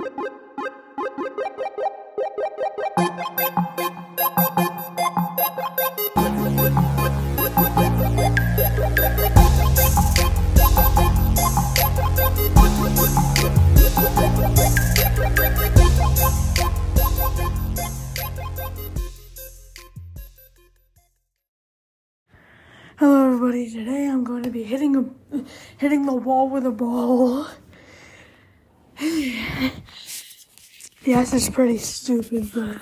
Hello, everybody. Today I'm going to be hitting a, hitting the wall with a ball. Yes, it's pretty stupid, but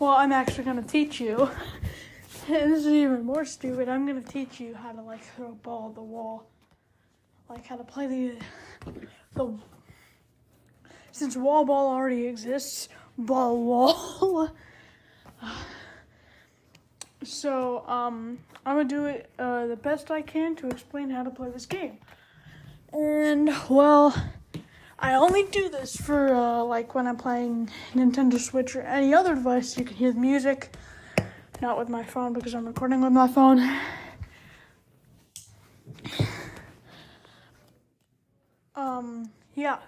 well, I'm actually to teach you. And this is even more stupid. I'm to teach you how to like throw a ball at the wall, like how to play the the. Since wall ball already exists, ball wall. So, um, I'm gonna do it uh, the best I can to explain how to play this game. And, well, I only do this for, uh, like, when I'm playing Nintendo Switch or any other device, you can hear the music. Not with my phone because I'm recording with my phone. Um, yeah.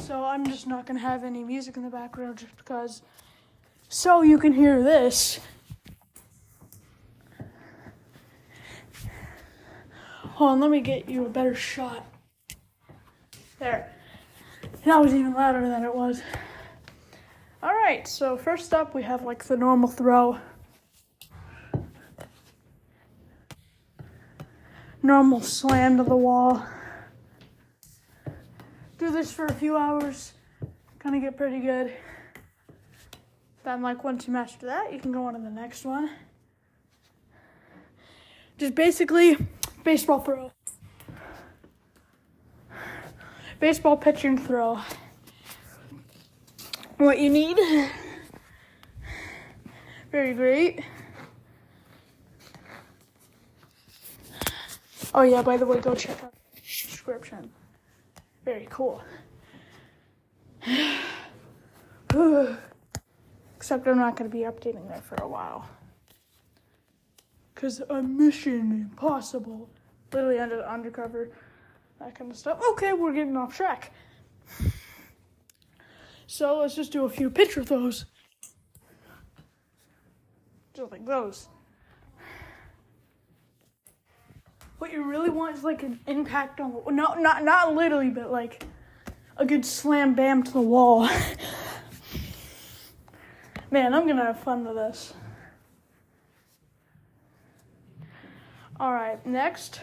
So I'm just not gonna have any music in the background just because so you can hear this. Hold on, let me get you a better shot. There. That was even louder than it was. Alright, so first up we have like the normal throw. Normal slam to the wall. Do this for a few hours. Gonna get pretty good. Then, like, once you master that, you can go on to the next one. Just basically baseball throw. Baseball pitch and throw. What you need. Very great. Oh, yeah, by the way, go check out the description. Very cool. Except I'm not going to be updating that for a while. Because a mission impossible. Literally under the undercover, that kind of stuff. Okay, we're getting off track. So let's just do a few picture throws. Just like those. What you really want is like an impact on the no not not literally, but like a good slam bam to the wall. Man, I'm gonna have fun with this. Alright, next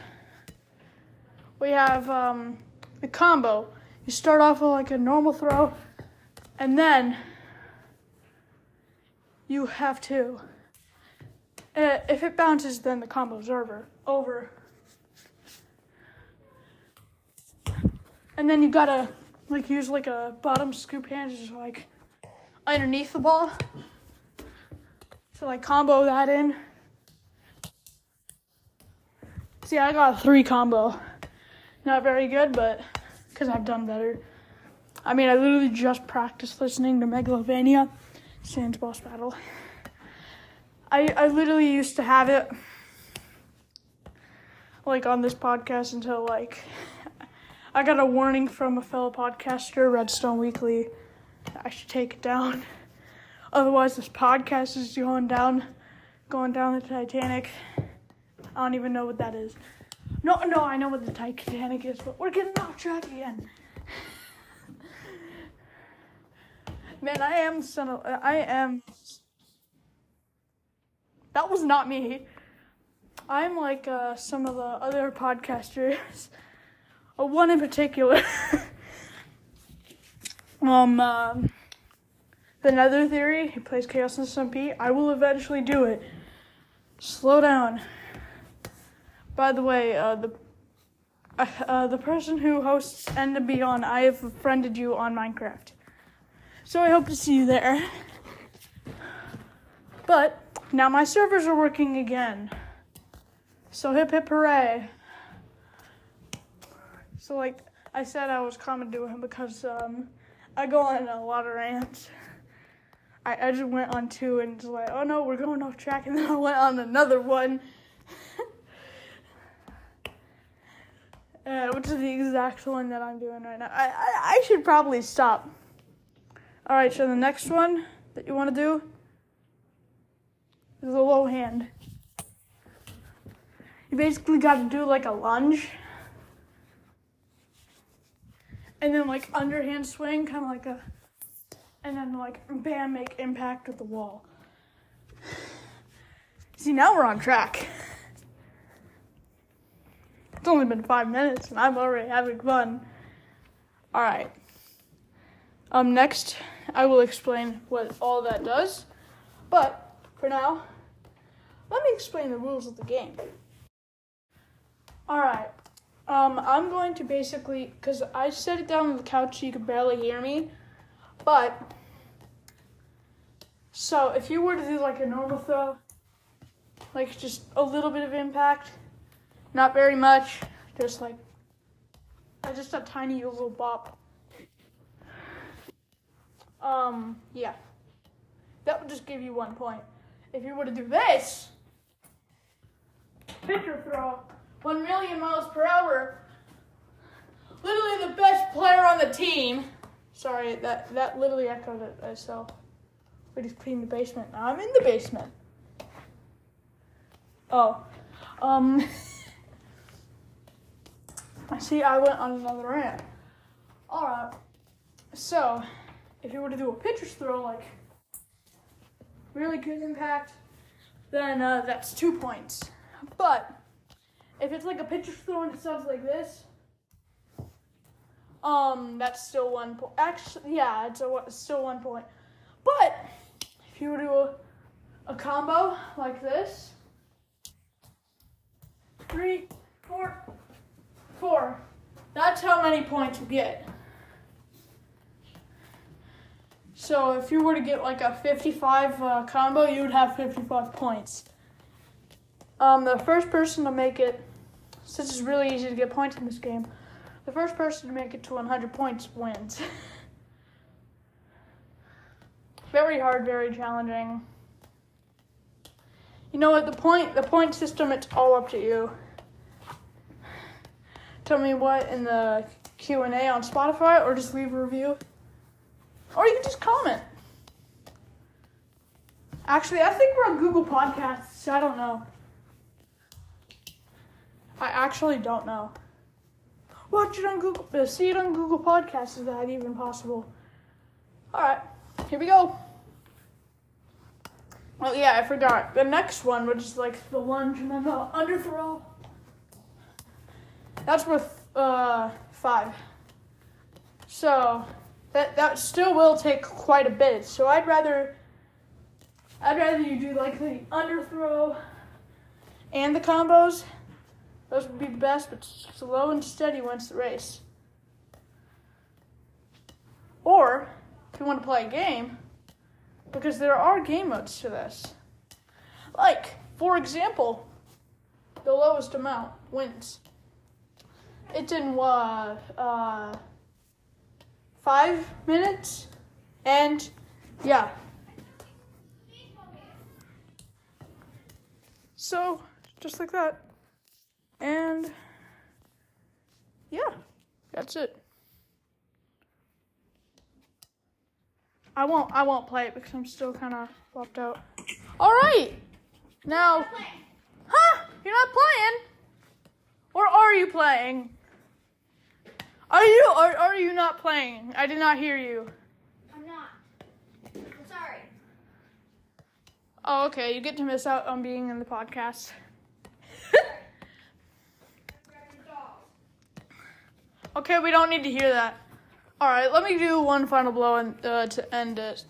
we have um, the combo. You start off with like a normal throw, and then you have to. Uh, if it bounces, then the combo's over. Over. And then you gotta like use like a bottom scoop hand, just like underneath the ball. So like combo that in. See, I got a three combo. Not very good, but because I've done better. I mean, I literally just practiced listening to Megalovania, Sans Boss Battle. I, I literally used to have it like on this podcast until like I got a warning from a fellow podcaster, Redstone Weekly. I should take it down. Otherwise, this podcast is going down, going down the Titanic. I don't even know what that is. No, no, I know what the Titanic is, but we're getting off track again. Man, I am of, I am. That was not me. I'm like uh, some of the other podcasters. Uh, one in particular. um, um, the Nether Theory. He plays Chaos and SMP. I will eventually do it. Slow down. By the way, uh, the uh, uh, the person who hosts End and Beyond, I have friended you on Minecraft. So I hope to see you there. But now my servers are working again. So hip hip hooray. So like I said I was him because um, I go on a lot of rants. I, I just went on two and just like, oh no, we're going off track, and then I went on another one. uh, which is the exact one that I'm doing right now. I, I, I should probably stop. All right, so the next one that you want to do is a low hand. You basically got to do like a lunge. And then like underhand swing, kind of like a, and then like bam, make impact with the wall. See, now we're on track. Only been five minutes and I'm already having fun. All right. Um, next, I will explain what all that does. But for now, let me explain the rules of the game. All right. Um, I'm going to basically, because I set it down on the couch so you could barely hear me. But, so if you were to do like a normal throw, like just a little bit of impact, not very much, just like, just a tiny little bop. Um, yeah. That would just give you one point. If you were to do this, pitcher throw, one million miles per hour, literally the best player on the team. Sorry, that, that literally echoed it myself. We just cleaned the basement. Now I'm in the basement. Oh. Um. See I went on another rant. Alright. So, if you were to do a pitcher's throw, like really good impact, then uh, that's two points. But if it's like a pitcher's throw and it sounds like this, um, that's still one point. Actually, yeah, it's a, still one point. But if you were to do a, a combo like this, three, four, four. That's how many points you get. So if you were to get like a 55 uh, combo, you would have 55 points. Um, the first person to make it, since it's really easy to get points in this game, the first person to make it to 100 points wins. very hard, very challenging. You know what? The point, the point system, it's all up to you. Tell me what in the Q and A on Spotify, or just leave a review. Or you can just comment. Actually, I think we're on Google Podcasts. So I don't know. I actually don't know. Watch it on Google. Uh, see it on Google Podcasts. Is that even possible? All right, here we go. Oh yeah, I forgot. The next one, which is like the lunge and then the underthrow. That's worth uh, five. So that that still will take quite a bit. So I'd rather I'd rather you do like the underthrow and the combos. Those would be best, but slow and steady wins the race. Or if you want to play a game, because there are game modes to this. Like, for example, the lowest amount wins. It's in uh, uh five minutes, and yeah. So, just like that. And yeah, that's it. I won't I won't play it because I'm still kind of flopped out. All right. Now, huh? You're not playing? Or are you playing? Are you or are you not playing? I did not hear you. I'm not. I'm sorry. Oh, okay. You get to miss out on being in the podcast. okay, we don't need to hear that. All right, let me do one final blow and uh, to end it.